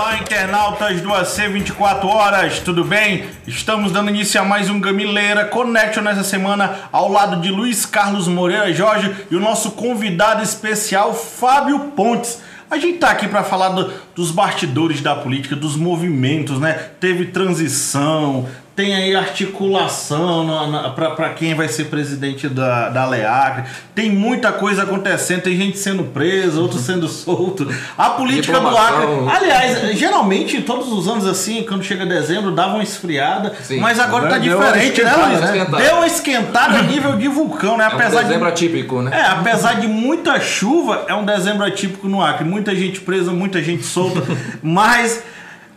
Olá, internautas do AC 24 Horas, tudo bem? Estamos dando início a mais um Gamileira Connection nessa semana, ao lado de Luiz Carlos Moreira Jorge e o nosso convidado especial, Fábio Pontes. A gente tá aqui para falar do, dos bastidores da política, dos movimentos, né? Teve transição, tem aí articulação para quem vai ser presidente da, da LEAC, tem muita coisa acontecendo, tem gente sendo presa, outros sendo solto. A política do Acre. Aliás, geralmente, todos os anos assim, quando chega dezembro, dava uma esfriada, Sim. mas agora tá Deu diferente, né, Luiz? Né? Deu uma esquentada a nível de vulcão, né? Apesar é um dezembro de, atípico, né? É, apesar de muita chuva, é um dezembro atípico no Acre. Muita gente presa, muita gente solta, mas.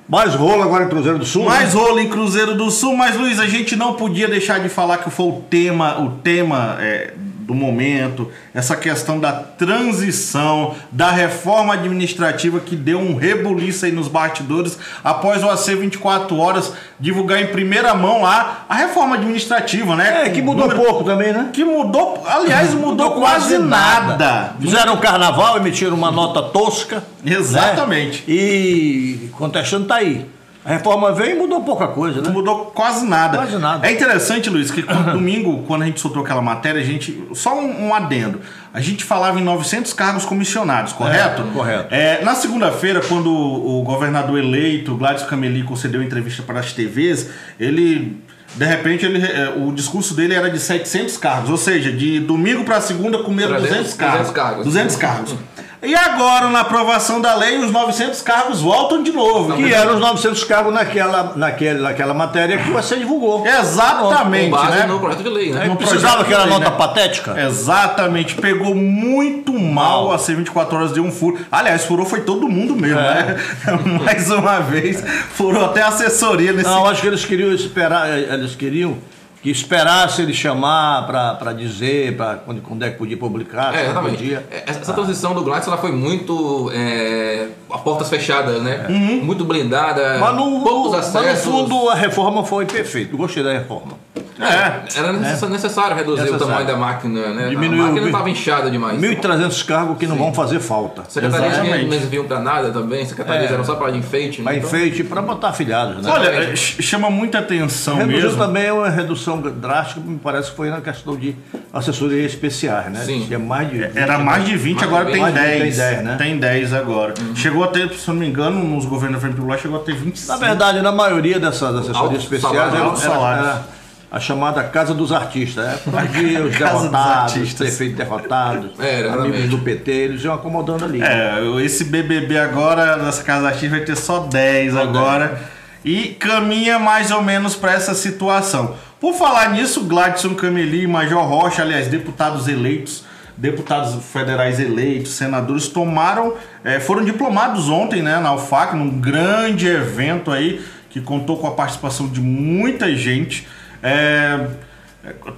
Mais rolo agora em Cruzeiro do Sul. Mais né? rolo em Cruzeiro do Sul, mas Luiz, a gente não podia deixar de falar que foi o tema, o tema é, do momento, essa questão da transição, da reforma administrativa que deu um rebuliço aí nos bastidores após o AC 24 horas divulgar em primeira mão lá a reforma administrativa, né? É, que mudou número, pouco também, né? Que mudou, aliás, mudou, mudou quase, quase nada. nada. Fizeram um carnaval, emitiram uma nota tosca. Exatamente. Né? E contestando tá aí. A reforma veio e mudou pouca coisa, né? Não mudou quase nada. Quase nada. É interessante, Luiz, que domingo, quando a gente soltou aquela matéria, a gente. Só um, um adendo. A gente falava em 900 cargos comissionados, correto? É, correto. É, na segunda-feira, quando o, governador eleito, Gladys Cameli, concedeu entrevista para as TVs, ele. De repente, ele, é, o discurso dele era de 700 cargos, ou seja, de domingo para segunda comeram 200 cargos. 200 cargos. 200 cargos. E agora, na aprovação da lei, os 900 cargos voltam de novo. Que eram os 900 cargos naquela, naquela, naquela matéria que você divulgou. Exatamente. Com base né? no projeto de lei, né? Não precisava aquela nota né? patética? Exatamente. Pegou muito mal, a C24 Horas deu um furo. Aliás, furou foi todo mundo mesmo, é. né? Mais uma vez. Furou até a assessoria nesse. Não, acho que eles queriam esperar, eles queriam que esperasse ele chamar para dizer para quando, quando é que podia publicar. É. Podia. É, essa transição do Gladys ela foi muito é, a portas fechadas, né? Uhum. Muito blindada, mas no, poucos acessos. Mas no fundo a reforma foi perfeita. Gostei da reforma. É, era necessário, necessário reduzir necessário. o tamanho da máquina, né? Diminuiu, a máquina estava inchada demais. 1.300 cargos que Sim. não vão fazer falta. Secretarias não serviam para nada também, secretarias é. eram só para enfeite. Para então... enfeite, para botar afiliados, né? Olha, chama muita atenção Reduziu mesmo. também uma redução drástica, me parece que foi na questão de assessoria especiais, né? Sim. Tinha mais de 20, Era mais de 20, mais agora de 20. tem 10. Tem 10, né? Tem 10 agora. Uhum. Chegou a ter, se não me engano, nos governos da Frente Popular, chegou a ter 25. Na verdade, na maioria dessas assessorias especiais, salário, era, era, era a chamada Casa dos Artistas. É, onde os derrotados, os prefeitos derrotados, é, amigos do PT, eles iam acomodando ali. É, esse BBB agora, nessa Casa dos Artistas, vai ter só 10 agora. E caminha mais ou menos para essa situação. Por falar nisso, Gladson Cameli e Major Rocha, aliás, deputados eleitos, deputados federais eleitos, senadores, tomaram, é, foram diplomados ontem né, na UFAC, num grande evento aí, que contou com a participação de muita gente. É,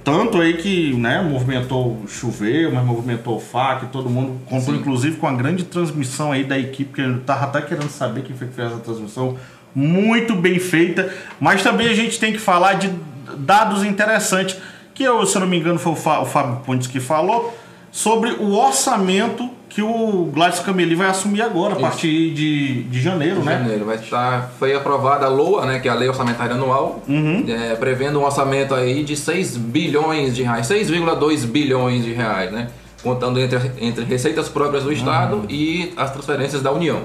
tanto aí que né, movimentou chover, mas movimentou o FAC, todo mundo contou Sim. inclusive com a grande transmissão aí da equipe, que eu tava até querendo saber quem foi que fez essa transmissão, muito bem feita, mas também a gente tem que falar de dados interessantes, que eu, se eu não me engano foi o Fábio Pontes que falou, sobre o orçamento que o Gladys Cameli vai assumir agora, a partir de, de janeiro, de né? janeiro. Vai estar, foi aprovada a LOA, né, que é a Lei Orçamentária Anual, uhum. é, prevendo um orçamento aí de 6 bilhões de reais, 6,2 bilhões de reais, né? Contando entre, entre receitas próprias do Estado uhum. e as transferências da União.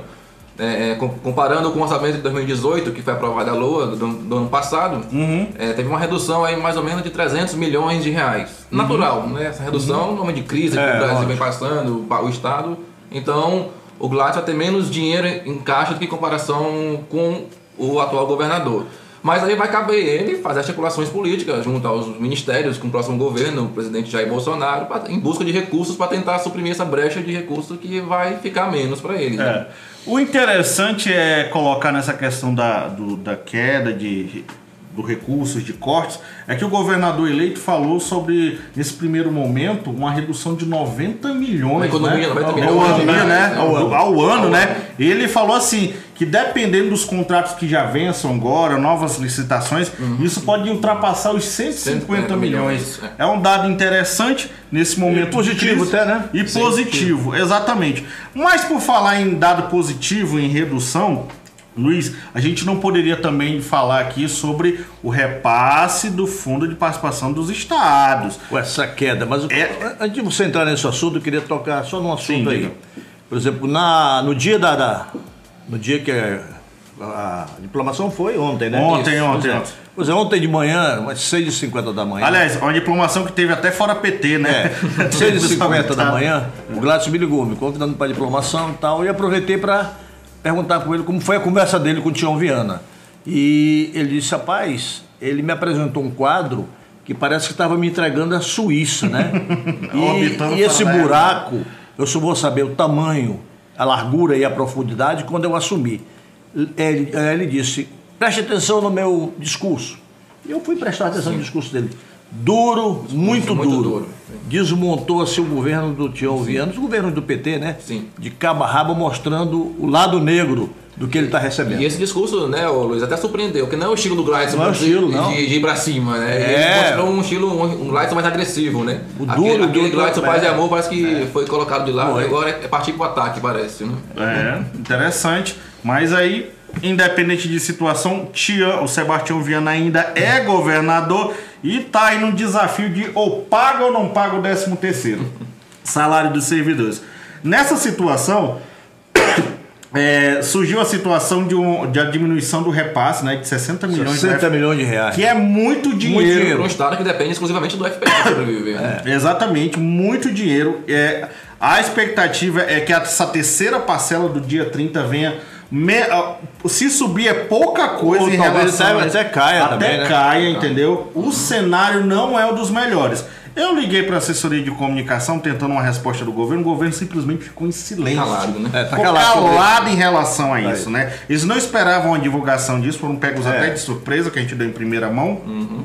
É, é comparando com o orçamento de 2018, que foi aprovado a LOA do, do ano passado, uhum. é, teve uma redução aí mais ou menos de 300 milhões de reais. Uhum. Natural, né? Essa redução, uhum. nome de crise que é, o Brasil vem passando, o Estado. Então, o Gladys vai ter menos dinheiro em caixa do que em comparação com o atual governador. Mas aí vai caber ele fazer articulações políticas junto aos ministérios, com o próximo governo, o presidente Jair Bolsonaro, pra, em busca de recursos para tentar suprimir essa brecha de recursos que vai ficar menos para ele. Né? É. O interessante é colocar nessa questão da, do, da queda de do recursos, de cortes, é que o governador eleito falou sobre, nesse primeiro momento, uma redução de 90 milhões. Economia, né? 90 milhões. Ao ano, né? né? Ao, ao, ano, né? Ele falou assim, que dependendo dos contratos que já vençam agora, novas licitações, uhum. isso pode ultrapassar os 150, 150 milhões. milhões. É. é. um dado interessante nesse momento. E positivo até, né? E Sim, positivo, exatamente. Mas por falar em dado positivo, em redução, Luiz, a gente não poderia também falar aqui sobre o repasse do fundo de participação dos estados. Essa queda, mas é... antes de você entrar nesse assunto, eu queria tocar só num assunto Sim, aí. Diga. Por exemplo, na, no dia da, da no dia que a, a diplomação foi ontem, né? Ontem, Isso, ontem. Pois é. pois é, ontem de manhã, umas 6h50 da manhã. Aliás, uma diplomação que teve até fora PT, né? É, 6h50 da manhã, o Gladys me ligou, me convidando para a diplomação e tal, e aproveitei para perguntar com ele como foi a conversa dele com o Tião Viana. E ele disse, rapaz, ele me apresentou um quadro que parece que estava me entregando a Suíça, né? e, e esse buraco, eu só vou saber o tamanho, a largura e a profundidade quando eu assumir. Ele, ele disse, preste atenção no meu discurso. E eu fui prestar atenção Sim. no discurso dele. Duro, muito, muito duro. duro. Desmontou-se o governo do Tião Viana, o governo do PT, né? Sim. De cabo a rabo mostrando o lado negro do que ele está recebendo. E esse discurso, né, Luiz, até surpreendeu, que não é o estilo do Gladson não é estilo, de, não. De, de, ir pra cima, né? É. Ele mostrou um estilo, um, um Gladson mais agressivo, né? O duro, aquele, aquele duro, Gladson Paz e Amor parece que é. foi colocado de lado, agora é partir pro ataque, parece, né? É, interessante. Mas aí independente de situação, Tia, o Sebastião Viana ainda é governador e tá aí no desafio de ou paga ou não paga o 13 terceiro salário dos servidores. Nessa situação, é, surgiu a situação de, um, de a diminuição do repasse né, de 60 milhões 60 de milhões de reais. Que é muito dinheiro. Muito dinheiro. Um estado que depende exclusivamente do FPI para sobreviver. Né? É. Exatamente, muito dinheiro. É, a expectativa é que essa terceira parcela do dia 30 venha me, se subir é pouca coisa Ou em relação até, até caia até também, né? caia, entendeu? O cenário não é o dos melhores. Eu liguei para a assessoria de comunicação tentando uma resposta do governo, o governo simplesmente ficou em silêncio. Calado, né? É, tá ficou calado, calado em relação a isso, né? Eles não esperavam a divulgação disso, foram pegos é. até de surpresa, que a gente deu em primeira mão. Uhum.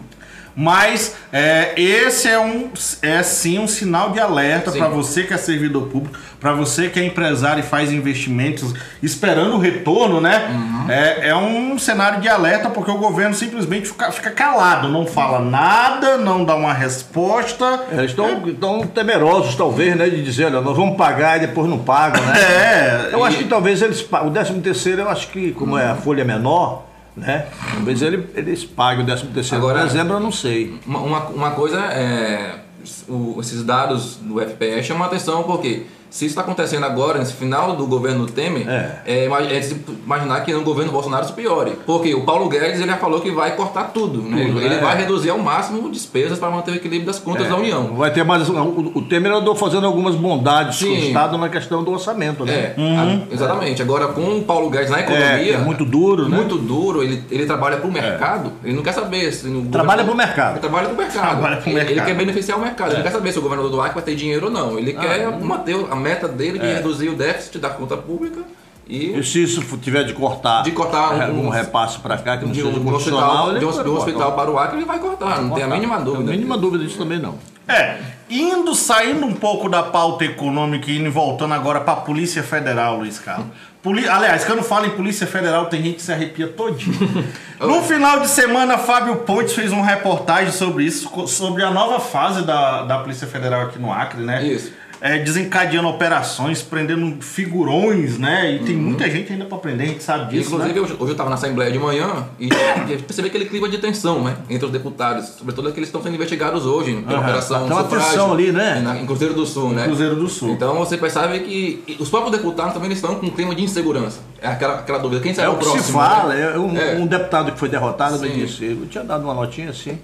Mas é, esse é, um, é sim um sinal de alerta para você que é servidor público, para você que é empresário e faz investimentos esperando o retorno, né? Uhum. É, é um cenário de alerta porque o governo simplesmente fica, fica calado, não fala nada, não dá uma resposta. É, eles estão, é. estão temerosos, talvez, né? De dizer, olha, nós vamos pagar e depois não pagam, né? É. Eu e... acho que talvez eles. O 13 terceiro, eu acho que, como uhum. é a folha menor né? Talvez ele, eles paguem o 13 terceiro Agora, dezembro, eu não sei. Uma, uma coisa é... O, esses dados do FPE chamam a atenção porque se isso está acontecendo agora, nesse final do governo Temer, é. É, é de imaginar que no governo Bolsonaro isso piore. Porque o Paulo Guedes ele já falou que vai cortar tudo. Né? tudo ele, né? vai reduzir ao máximo despesas para manter o equilíbrio das contas é. da União. Vai ter mais. O, o Temer andou fazendo algumas bondades Sim. com o Estado na questão do orçamento, né? É, uhum. a, exatamente. Agora, com o Paulo Guedes na economia. É, é muito duro, né? Muito duro. Ele, ele trabalha para o mercado. Ele não quer saber se. No trabalha para o mercado. Ele trabalha para o mercado. Trabalha pro mercado. Ele, ele quer beneficiar o mercado. Ele não quer saber se o governador do Acre vai ter dinheiro ou não. Ele ah, quer manter a meta dele de reduzir o déficit da conta pública e, e se isso tiver de cortar, de cortar um, um repasse para cá, que não de seja um, hospital, de um, de um hospital para o Acre, ele vai cortar, não cortar. tem a mínima dúvida. Não a mínima dúvida disso também não. É, indo, saindo um pouco da pauta econômica e indo voltando agora para a Polícia Federal, Luiz Carlos. Poli... Aliás, quando falo em Polícia Federal, tem gente que se arrepia todinho. no final de semana, Fábio Pontes fez uma reportagem sobre isso, sobre a nova fase da, da Polícia Federal aqui no Acre, né? Isso é, desencadeando operações, prendendo figurões, né? E uhum. tem muita gente ainda para prender, a gente sabe disso. Inclusive, né? hoje, eu estava na Assembleia de manhã e percebi aquele clima de tensão, né? Entre os deputados, sobretudo aqueles que estão sendo investigados hoje pela uhum. operação. Tem uma tensão ali, né? Na, em Cruzeiro do Sul, né? Cruzeiro do Sul. Então você percebe que os próprios deputados também estão com um clima de insegurança. É aquela, aquela dúvida: quem será é o, o próximo? Se fala, né? é um, é um, deputado que foi derrotado me disse: eu tinha dado uma notinha assim,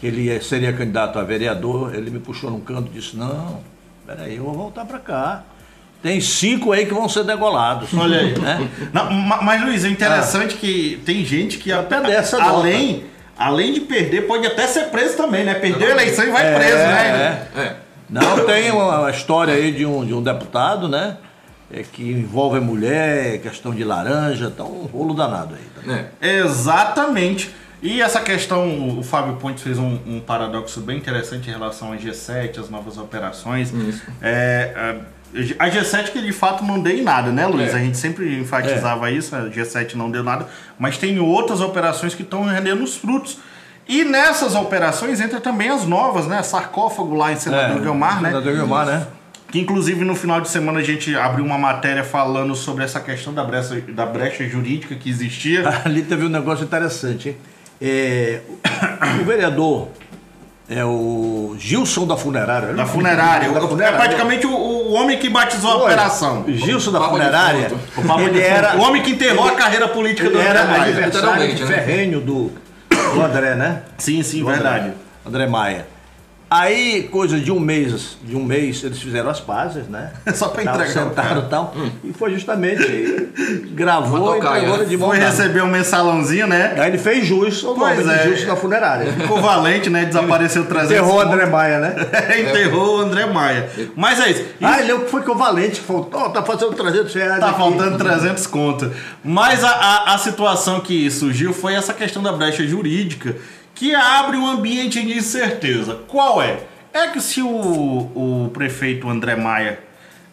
que ele seria candidato a vereador, ele me puxou num canto e disse: não peraí, eu vou voltar para cá. Tem cinco aí que vão ser degolados. Olha aí. Né? Não, mas, Luiz, é interessante ah. que tem gente que até dessa além, além de perder, pode até ser preso também, né? Perdeu a eleição e vai é, preso, né? É. é. Não, tem uma história aí de um, de um deputado, né? É, que envolve mulher, questão de laranja, tá um rolo danado aí. Tá? É. Exatamente. E essa questão, o Fábio Pontes fez um, um, paradoxo bem interessante em relação à G7, as novas operações. É, a, a G7 que de fato não deu em nada, né, Luiz? É. A gente sempre enfatizava é. isso, a G7 não deu nada, mas tem outras operações que estão rendendo os frutos. E nessas operações entra também as novas, né? Sarcófago lá em Senador é, Guilmar, né? Senador Guilmar, né? que inclusive no final de semana a gente abriu uma matéria falando sobre essa questão da brecha, da brecha jurídica que existia. Ali teve um negócio interessante, hein? É, o vereador é o Gilson da Funerária. Da funerária. Da funerária. É praticamente o, o homem que batizou a Olha, operação. Gilson da Funerária. O ele era, o homem que enterrou a carreira política ele do era André Maia. adversário né? ferrenho do, do André, né? Sim, sim, Do verdade. André, André Maia. Aí, coisa de um mês, de um mês, eles fizeram as pazes, né? Só pra Tavam entregar Sentaram e tal. E foi justamente, gravou e entregou né? de mão Foi receber um mensalãozinho, né? Aí ele fez jus ao Pois nome é. Gilson da Funerária. Ficou valente, né? Desapareceu 300 Enterrou o. André Maia, né? Enterrou o André Maia. Mas é isso. Ah, ele foi que o Valente faltou, tá fazendo 300 reais Tá aqui. faltando 300 conto. Mas a, a, a situação que surgiu foi essa questão da brecha jurídica que abre um ambiente de incerteza. Qual é? É que se o, o prefeito André Maia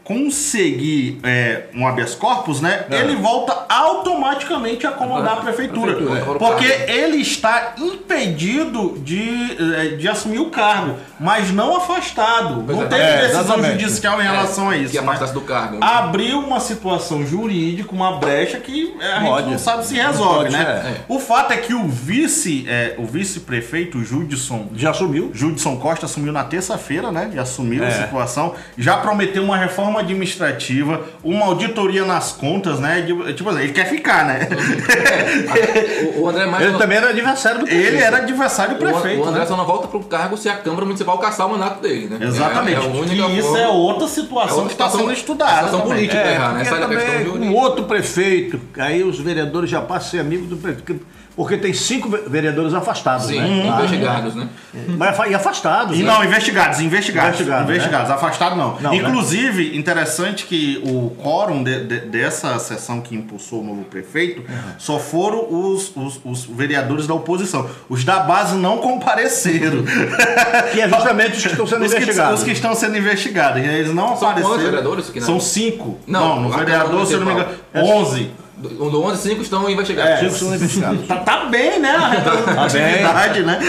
conseguir é, um habeas corpus, né? Ele volta automaticamente a comandar a prefeitura. Prefeitura, é. Porque ele está impedido de, de assumir o cargo, mas não afastado. Pois não é. teve É, decisão exatamente. judicial em relação a isso. Que né? afastasse do cargo. abriu uma situação jurídica, uma brecha que a gente Pode. não sabe se resolve, Pode, né? é. O fato é que o vice, é, o vice-prefeito Judson, Já sumiu. Judson Costa assumiu na terça-feira, né? E assumiu a É. situação. Já prometeu uma reforma administrativa, uma auditoria nas contas, né? De- tipo assim, ele quer ficar, né? O, o André Maia Ele não- também era adversário do prefeito. ele era adversário do o- prefeito. O André né? só não volta pro cargo se a Câmara Municipal caçar o mandato dele, né? Exatamente. É, é a única e isso forma- é outra é situação outra que está situação- sendo estudada. situação também. política. É, errar, né? Sai da questão de origem. outro prefeito, aí os vereadores já passam a ser amigos do prefeito. Porque tem cinco ve- vereadores afastados, Sim, né? investigados, né? Mas afa- e afastados. E né? não, investigados, investigados. Investigados, Investigados, afastado não. Não, né? Inclusive, interessante que o quórum de- de- dessa sessão que impulsou o novo prefeito só foram os, os, os vereadores da oposição. Os da base não compareceram. Que é justamente os que estão sendo os, que, investigados. os que estão sendo investigados. Eles não São apareceram. quantos vereadores aqui na- São cinco. Não, Não, no a vereador, se eu não me engano, Municipal. onze. Do, do 11, 5 estão investigados. Cinco são investigados. Tá, tá bem, né? A representatividade, né?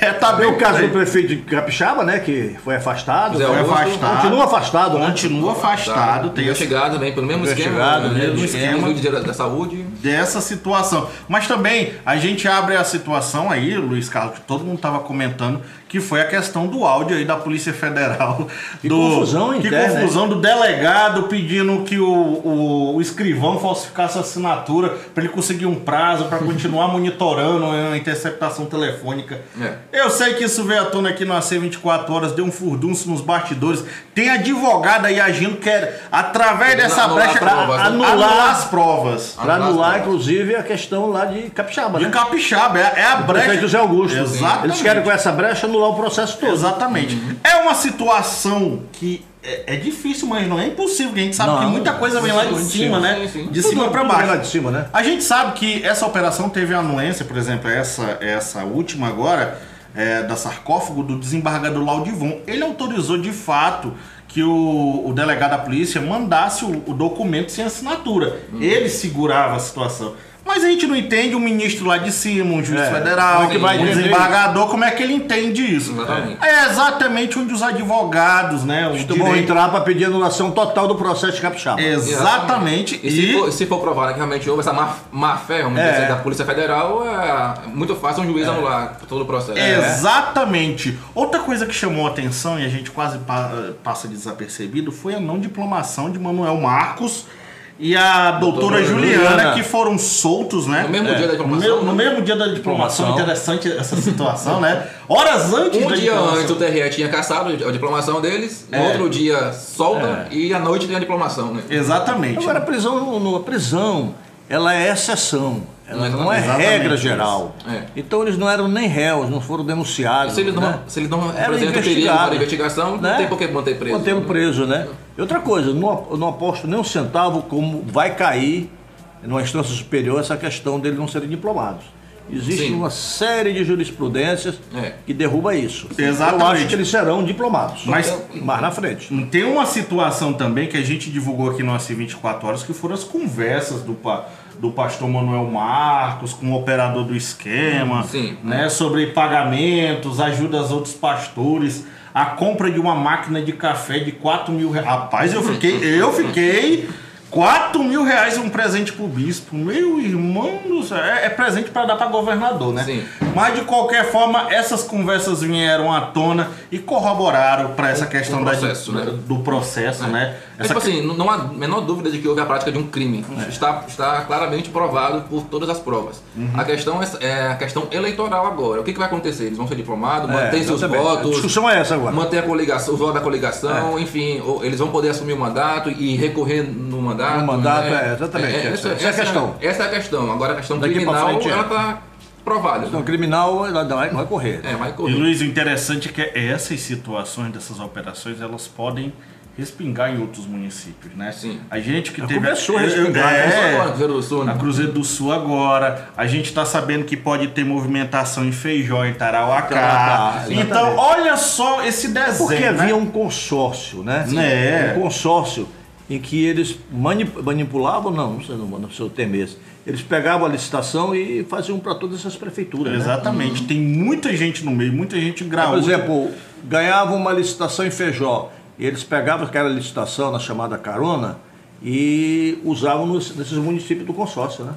É, tá bem o caso do prefeito de Capixaba, né? Que foi afastado. Zé Foi Augusto, afastado. Continua afastado, né? Continua afastado. Tem essa investigado também pelo mesmo esquema. Investigado, né? mesmo esquema. De- da Saúde. dessa situação. Mas também a gente abre a situação aí, Luiz Carlos, que todo mundo estava comentando, que foi a questão do áudio aí da Polícia Federal. Que do, confusão Que interna, confusão do delegado pedindo que o, o, o escrivão falsificasse a assinatura para ele conseguir um prazo para continuar monitorando a interceptação telefônica. É. Eu sei que isso veio à tona aqui no AC 24 horas, deu um furdunço nos bastidores. Tem advogado aí agindo que é, através dessa Anular brecha as provas, né? anular, Anular. as provas. Pra Anular anular, inclusive, a questão lá de Capixaba, De né? capixaba, é, é a brecha. prefeito José Augusto. Exatamente. Eles querem com essa brecha anular o processo todo. Exatamente. É uma situação que é, é difícil, mas não é impossível, a gente sabe Não, que muita coisa vem lá de cima, né? sim, sim. De Tudo- cima para vem lá baixo. de cima, né? A gente sabe que essa operação teve anuência, por exemplo, essa, essa última agora, é, da sarcófago do desembargador Laudivon. Ele autorizou de fato que o, o delegado da polícia mandasse o, o documento sem assinatura. Ele segurava a situação. Mas a gente não entende o ministro lá de cima, um juiz É, federal, é que vai um desembargador, como é que ele entende isso? Exatamente. É exatamente onde os advogados, né? O Eles vão direito- entrar para pedir anulação total do processo de Capixaba. Exatamente. E, se, for, se for provado que realmente houve essa má, má fé, vamos É. dizer assim, da Polícia Federal, é muito fácil um juiz anular todo o processo. Exatamente. Outra coisa que chamou a atenção e a gente quase pa- passa desapercebido foi a não diplomação de Manuel Marcos e a doutora, Doutora Juliana, Juliana. que foram soltos, né? No mesmo É. dia da No, diplomação. me- no mesmo dia da diplomação, Diplomação. interessante essa situação, né? Horas antes Um da dia diplomação. antes o TRE tinha caçado a diplomação deles, no É. outro dia solta e à noite tem a diplomação, né? Exatamente. Agora, a prisão, no- a prisão, ela é exceção. Ela não é Exatamente regra geral. É. Então eles não eram nem réus, não foram denunciados. Se eles não, né? se eles não Era representam perigo para investigação, Né? não tem por que manter preso. Mantemos preso, né? E outra coisa, não, eu não aposto nem um centavo como vai cair numa instância superior essa questão deles não serem diplomados. Existe Sim. uma série de jurisprudências É. que derruba isso. Exatamente. Eu acho que eles serão diplomados. Mas- mais na frente. Tem uma situação também que a gente divulgou aqui no AC 24 Horas, que foram as conversas do, pa- do pastor Manuel Marcos com o operador do esquema, Sim. né, sobre pagamentos, ajuda aos outros pastores. a compra de uma máquina de café de 4 mil reais. Rapaz, eu fiquei, eu fiquei 4 mil reais um presente pro bispo. Meu irmão do céu. É, é presente para dar para governador, né? Sim. Mas de qualquer forma, essas conversas vieram à tona e corroboraram para essa questão o da- processo, né? do processo, né? É, Essa tipo assim, não- há menor dúvida de que houve a prática de um crime. Está, está claramente provado por todas as provas. A questão é, é a questão eleitoral agora. O que, que vai acontecer? Eles vão ser diplomados, mantêm seus exatamente. A votos, discussão é essa agora. mantém a coligação, os votos da coligação, enfim, ou eles vão poder assumir o mandato e recorrer no mandato. No mandato, né? é, exatamente, essa- essa é a questão. Essa é a questão. Agora a questão Daqui criminal, frente, é. ela está provada. Então, criminal ela vai, vai correr. É, vai E correr. Luiz, o interessante é que essas situações dessas operações elas podem respingar em outros municípios, né? Sim. A gente que Já teve começou a respingar, é, Começou agora, Cruzeiro do Sul, né? na Cruzeiro do Sul agora. A gente está sabendo que pode ter movimentação em Feijó, em Tarauacá. Então, olha só esse desenho. Porque né? havia um consórcio, né? É. Um consórcio em que eles mani- manipulavam, não, não sei, não, não sei o termo esse. Eles pegavam a licitação e faziam para todas essas prefeituras. né? Exatamente. Tem muita gente no meio, muita gente Por graúda. exemplo, ganhavam uma licitação em Feijó. E eles pegavam aquela licitação na chamada carona e usavam nos, nesses municípios do consórcio, né?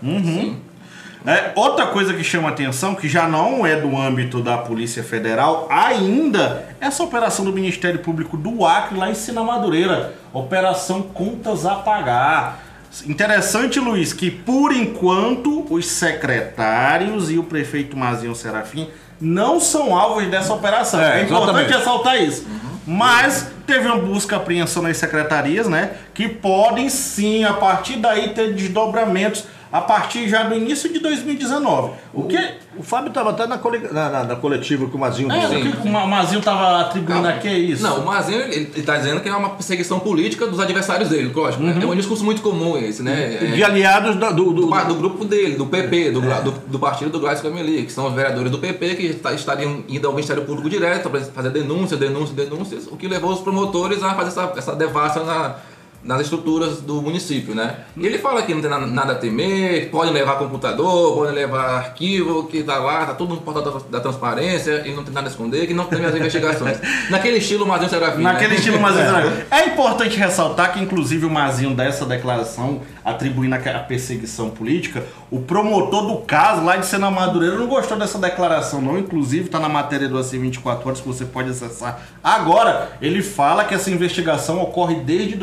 É, outra coisa que chama atenção, que já não é do âmbito da Polícia Federal, ainda essa operação do Ministério Público do Acre, lá em Sina Madureira. Operação Contas a Pagar. Interessante, Luiz, que por enquanto os secretários e o prefeito Mazinho Serafim não são alvos dessa operação. É, É, importante ressaltar isso. Mas teve uma busca e apreensão nas secretarias, né? Que podem sim, a partir daí, ter desdobramentos a partir já do início de 2019. O que. O Fábio estava até na, cole- na, na- na coletiva que o Mazinho É, disse. o que o Ma- Mazinho tava atribuindo aqui é isso? Não, o Mazinho ele, ele tá dizendo que é uma perseguição política dos adversários dele, lógico. né? É um discurso muito comum esse, né? É, De aliados da- do, do, do, par- do grupo dele, do PP, do, do, do partido do Gladys Cameli, que são os vereadores do PP que está- estariam indo ao Ministério Público direto para fazer denúncias, denúncias, denúncias, o que levou os promotores a fazer essa, essa devassa na- nas estruturas do município, né? E ele fala que não tem na- nada a temer, que podem levar computador, podem levar arquivo, que tá lá, tá tudo no portal da, transparência, e não tem nada a esconder, que não tem as investigações. Naquele estilo Mazinho Serafim, Naquele né? estilo Mazinho Serafim. É importante ressaltar que, inclusive, o Mazinho dessa declaração, atribuindo a perseguição política, o promotor do caso lá de Sena Madureira não gostou dessa declaração, não. Inclusive, está na matéria do AC 24 horas que você pode acessar agora. Ele fala que essa investigação ocorre desde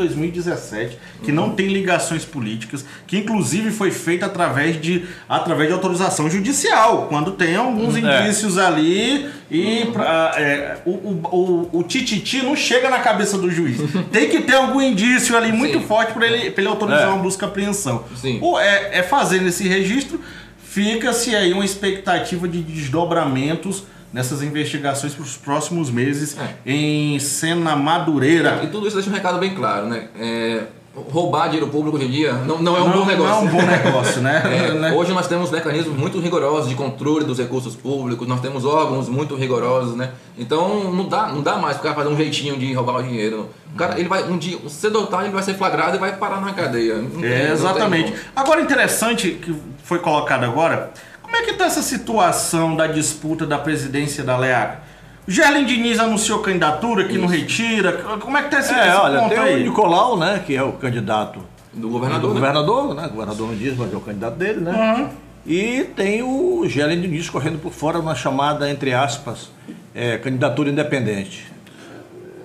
2017, que não tem ligações políticas, que inclusive foi feita através de, através de autorização judicial, quando tem alguns É. indícios ali e pra- é, o, o, o, o tititi não chega na cabeça do juiz. Tem que ter algum indício ali muito Sim. forte para ele, pra ele autorizar É. uma busca apreensão. Sim. Ou é, é fazendo esse registro, fica-se aí uma expectativa de desdobramentos nessas investigações para os próximos meses É. em Sena Madureira. E tudo isso deixa um recado bem claro, né? É, roubar dinheiro público hoje em dia não, não é um não, bom negócio. Não é um bom negócio, né? É, Né? Hoje nós temos mecanismos muito rigorosos de controle dos recursos públicos, nós temos órgãos muito rigorosos, né? Então não dá, não dá mais para o cara fazer um jeitinho de roubar o dinheiro. O cara, ele vai um dia, cedo ou tarde, ele vai ser flagrado e vai parar na cadeia. Tem- exatamente. Agora, interessante que foi colocado agora, como é que tá essa situação da disputa da presidência da LEAC? O Gerlin Diniz anunciou candidatura, que não retira. Como é que tá esse, É, esse olha, ponto tem aí? o Nicolau, né, que é o candidato Do do governador, né? governador, né? O governador não diz, mas é o candidato dele, né? E tem o Gélio Diniz correndo por fora na chamada, entre aspas, é, candidatura independente.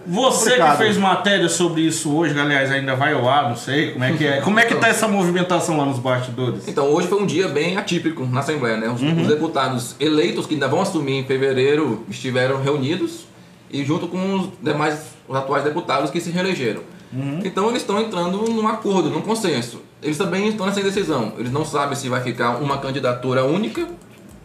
Você que fez matéria sobre isso hoje, aliás, ainda vai ao ar, não sei como é que é. Como é que tá essa movimentação lá nos bastidores? Então, hoje foi um dia bem atípico na Assembleia, né? Os, os deputados eleitos que ainda vão assumir em fevereiro estiveram reunidos e junto com os demais, os atuais deputados que se reelegeram. Então, eles estão entrando num acordo, num consenso. Eles também estão nessa indecisão. Eles não sabem se vai ficar uma candidatura única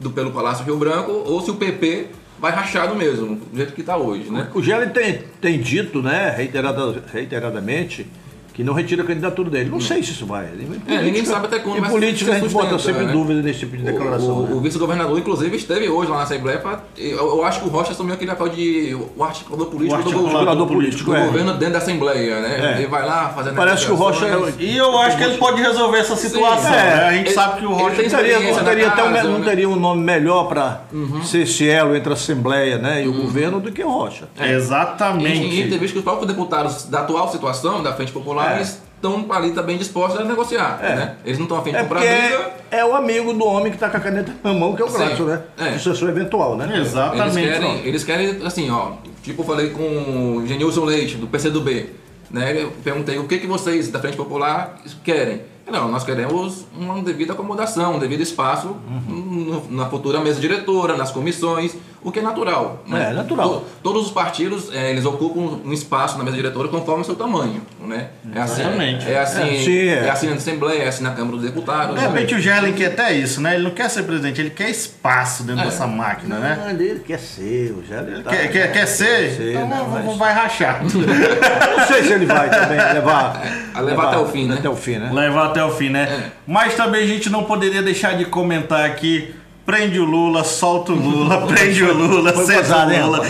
do, pelo Palácio Rio Branco ou se o PP vai rachado mesmo, do jeito que está hoje, né? O Gélio tem, tem dito, né, reiterada, reiteradamente, que não retira a candidatura dele. Não sei se isso vai. É, ninguém sabe até quando Em política a gente bota sempre né? dúvida nesse tipo de declaração. O, né? o vice-governador, inclusive, esteve hoje lá na Assembleia. Pra, eu, eu acho que o Rocha assumiu aquele papel de o articulador político, O do, articulador do- político, do é. governo dentro da Assembleia, né? É. Ele vai lá fazendo Parece que o Rocha é- E eu acho que ele pode resolver essa situação. Né? A gente Ele- sabe que o Rocha Não teria, não teria na até um, casa, não né? teria um nome melhor para ser esse elo entre a Assembleia né, e o governo do que o Rocha. Exatamente. ter visto que os próprios deputados da atual situação, da Frente Popular, É. estão ali também dispostos a negociar. Né? Eles não estão afim de É comprar porque briga. é o amigo do homem que está com a caneta na mão, que é o. Gladson, né? É. Sucessor eventual, né? Eles Exatamente. querem, eles querem, assim, ó, tipo eu falei com o Genilson Leite, do PCdoB, né? Eu perguntei o que, que vocês da Frente Popular querem. Não, nós queremos uma devida acomodação, um devido espaço no- na futura mesa diretora, nas comissões, o que é natural. né? É, natural. To- todos os partidos, eh, eles ocupam um espaço na mesa diretora conforme o seu tamanho, né? É assim, Exatamente. é assim, É, sim, é. é assim na Assembleia, é assim na Câmara dos Deputados. De repente o Gerlen quer até isso, né? Ele não quer ser presidente, ele quer espaço dentro É. dessa máquina, né? Ah, ele quer ser, já ele tá- Quer, quer, quer ser? Quer ser, então né? vai- Mas- vai rachar. Não sei se ele vai também levar, a levar até o fim, né? Até o fim, né? Levar até o fim, né? É. Mas também a gente não poderia deixar de comentar aqui. Prende o Lula, solta o Lula, prende o Lula, senta o Lula.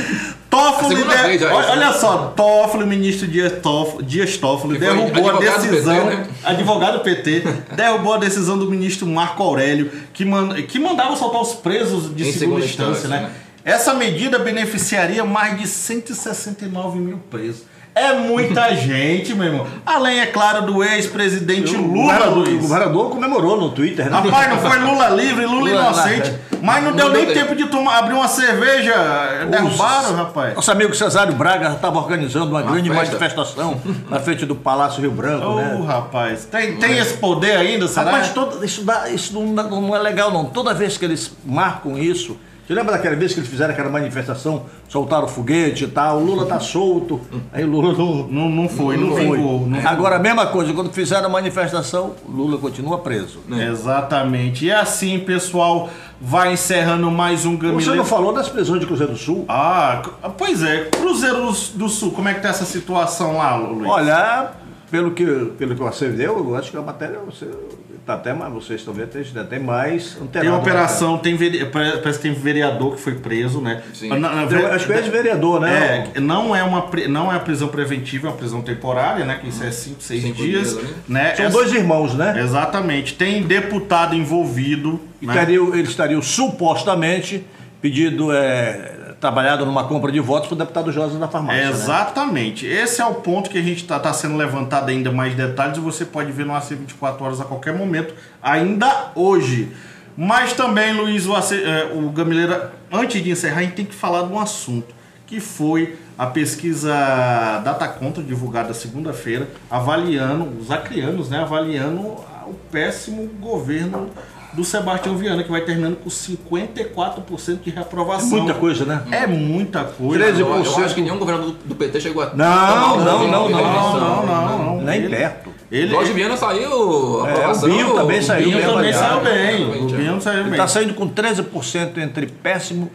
Toffoli, de- vez olha, né? olha só, Toffoli, ministro Dias Toffoli, Dias Toffoli derrubou a decisão, PT, né? advogado PT, derrubou a decisão do ministro Marco Aurélio, que, man- que mandava soltar os presos de Em segunda, segunda instância, instância, né? né? Essa medida beneficiaria mais de 169 mil presos. É muita gente, meu irmão. Além, é claro, do ex-presidente Lula, governador, o Luiz. governador comemorou no Twitter, né? Rapaz, não foi Lula livre, Lula, Lula inocente. Mas não, Não deu nem deu tempo de tomar, abrir uma cerveja. Derrubaram, rapaz. Nosso amigo Cesário Braga estava organizando uma, grande festa. manifestação na frente do Palácio Rio Branco, Ô, né? rapaz, tem, tem esse poder ainda, será? Rapaz, todo- isso, dá- isso não, não é legal, não. Toda vez que eles marcam isso. Você lembra daquela vez que eles fizeram aquela manifestação, soltaram foguete e tal? O Lula tá solto, aí o Lula não. Não, não foi, não, Não foi. não Agora, a mesma coisa, quando fizeram a manifestação, o Lula continua preso. Exatamente. E assim, pessoal, vai encerrando mais um Você Gamileiro. não falou das prisões de Cruzeiro do Sul? Ah, pois é. Cruzeiro do Sul, como é que tá essa situação lá, Luiz? Olha, pelo que, pelo que você deu, eu acho que a matéria você, tá até mais, vocês estão vendo, tem, tem mais Tem antenado. operação, tem vere- parece que tem vereador que foi preso, né? Sim. Na- na- Tem- acho que é ex-vereador, né? É, não é uma não é a prisão preventiva, é uma prisão temporária, né? Que isso é 5, 6 Cinco dias, dias ali. né? São Essa- dois irmãos, né? Exatamente. Tem deputado envolvido, E né? teriam- eles estariam supostamente pedido, é, trabalhado numa compra de votos para o deputado Josa da farmácia. né? Exatamente. Esse é o ponto que a gente está sendo levantado ainda mais detalhes e você pode ver no AC 24 horas a qualquer momento, ainda hoje. Mas também, Luiz, o, AC, eh, o Gamileira, antes de encerrar, a gente tem que falar de um assunto, que foi a pesquisa Data Conta, divulgada segunda-feira, avaliando, os acrianos, né, avaliando o péssimo governo do Sebastião Viana, que vai terminando com 54% de É reaprovação. muita coisa, né? É muita coisa. 13%. Eu, eu acho que nenhum governador do, PT chegou a. Não, não, não, não, não, não, não. Nem Ele- perto. Ele, Jorge Viana saiu, a É, aprovação. o Binho também saiu Binho bem também saiu bem. O é. Binho saiu bem. está saindo com 13% entre péssimo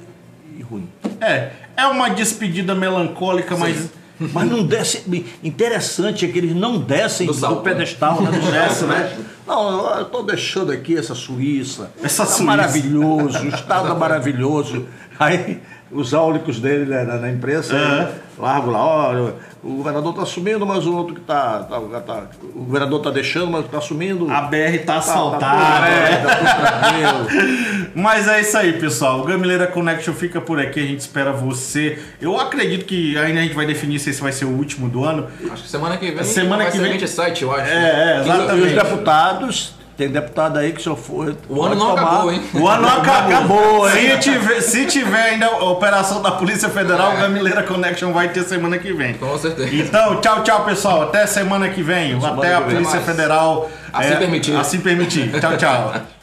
e ruim. É, é uma despedida melancólica, mas Mas não desce. Interessante é que eles não descem Do do, né? pedestal, né? Do Desce, salto, né? Não, eu estou deixando aqui essa Suíça. Essa Tá Suíça. Maravilhoso, o estado é maravilhoso. Aí os áulicos dele né, na, na imprensa, É. largo lá, olha, o governador está assumindo, mas o outro que está. Tá, tá- o governador está deixando, mas está assumindo. a BR tá Tá- assaltada. é, é. tá tudo. Mas é isso aí, pessoal. O Gamileira Connection fica por aqui. A gente espera você. Eu acredito que ainda a gente vai definir se esse vai ser o último do ano. Acho que semana que vem Semana vai que ser vem- 27, eu acho. É, é, Quinta- E exatamente. os deputados, tem deputado aí que se eu for. O ano não acabou, hein? O ano acabou. Acabou, se, hein? tiver, se tiver ainda a operação da Polícia Federal, o Gamileira Connection vai ter semana que vem. Com certeza. Então, tchau, tchau, pessoal. Até semana que vem. Semana Até a. Polícia Mais. Federal. Assim permitir. Assim permitir. Tchau, tchau.